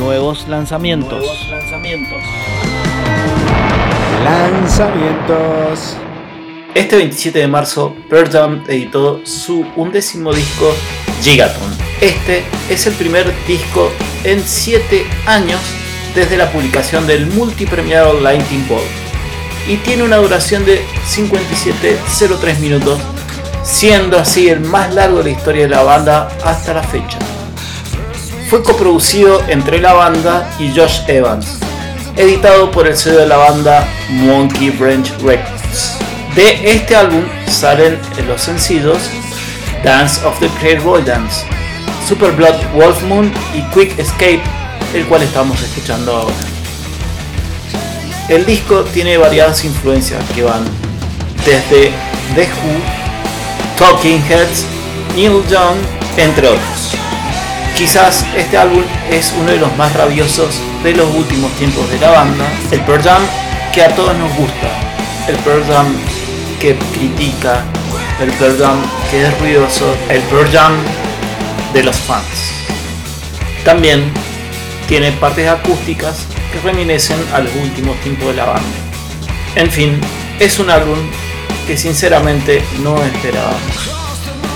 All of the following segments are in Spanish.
Nuevos lanzamientos. lanzamientos. Lanzamientos. Este 27 de marzo, Pearl Jam editó su undécimo disco Gigaton. Este es el primer disco en 7 años desde la publicación del multipremiado Lightning Bolt y tiene una duración de 57.03 minutos, siendo así el más largo de la historia de la banda hasta la fecha. Fue coproducido entre la banda y Josh Evans, editado por el sello de la banda Monkey Branch Records. De este álbum salen los sencillos Dance of the Dance, Super Blood Wolf Moon y Quick Escape, el cual estamos escuchando ahora. El disco tiene variadas influencias que van desde The Who, Talking Heads, Neil Young, entre otros. Quizás este álbum es uno de los más rabiosos de los últimos tiempos de la banda, el Pearl Jam que a todos nos gusta, el Pearl Jam que critica, el Pearl Jam que es ruidoso, el Pearl Jam de los fans. También tiene partes acústicas que reminiscen a los últimos tiempos de la banda. En fin, es un álbum que sinceramente no esperábamos.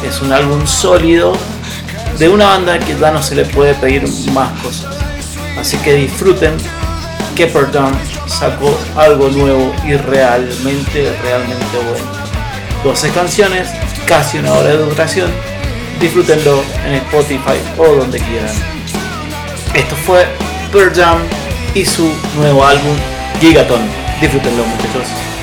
Es un álbum sólido de una banda que ya no se le puede pedir más cosas. Así que disfruten que Perdón sacó algo nuevo y realmente, realmente bueno. 12 canciones, casi una hora de duración. Disfrútenlo en Spotify o donde quieran. Esto fue Pearl Jam y su nuevo álbum Gigaton. Disfrútenlo muchachos.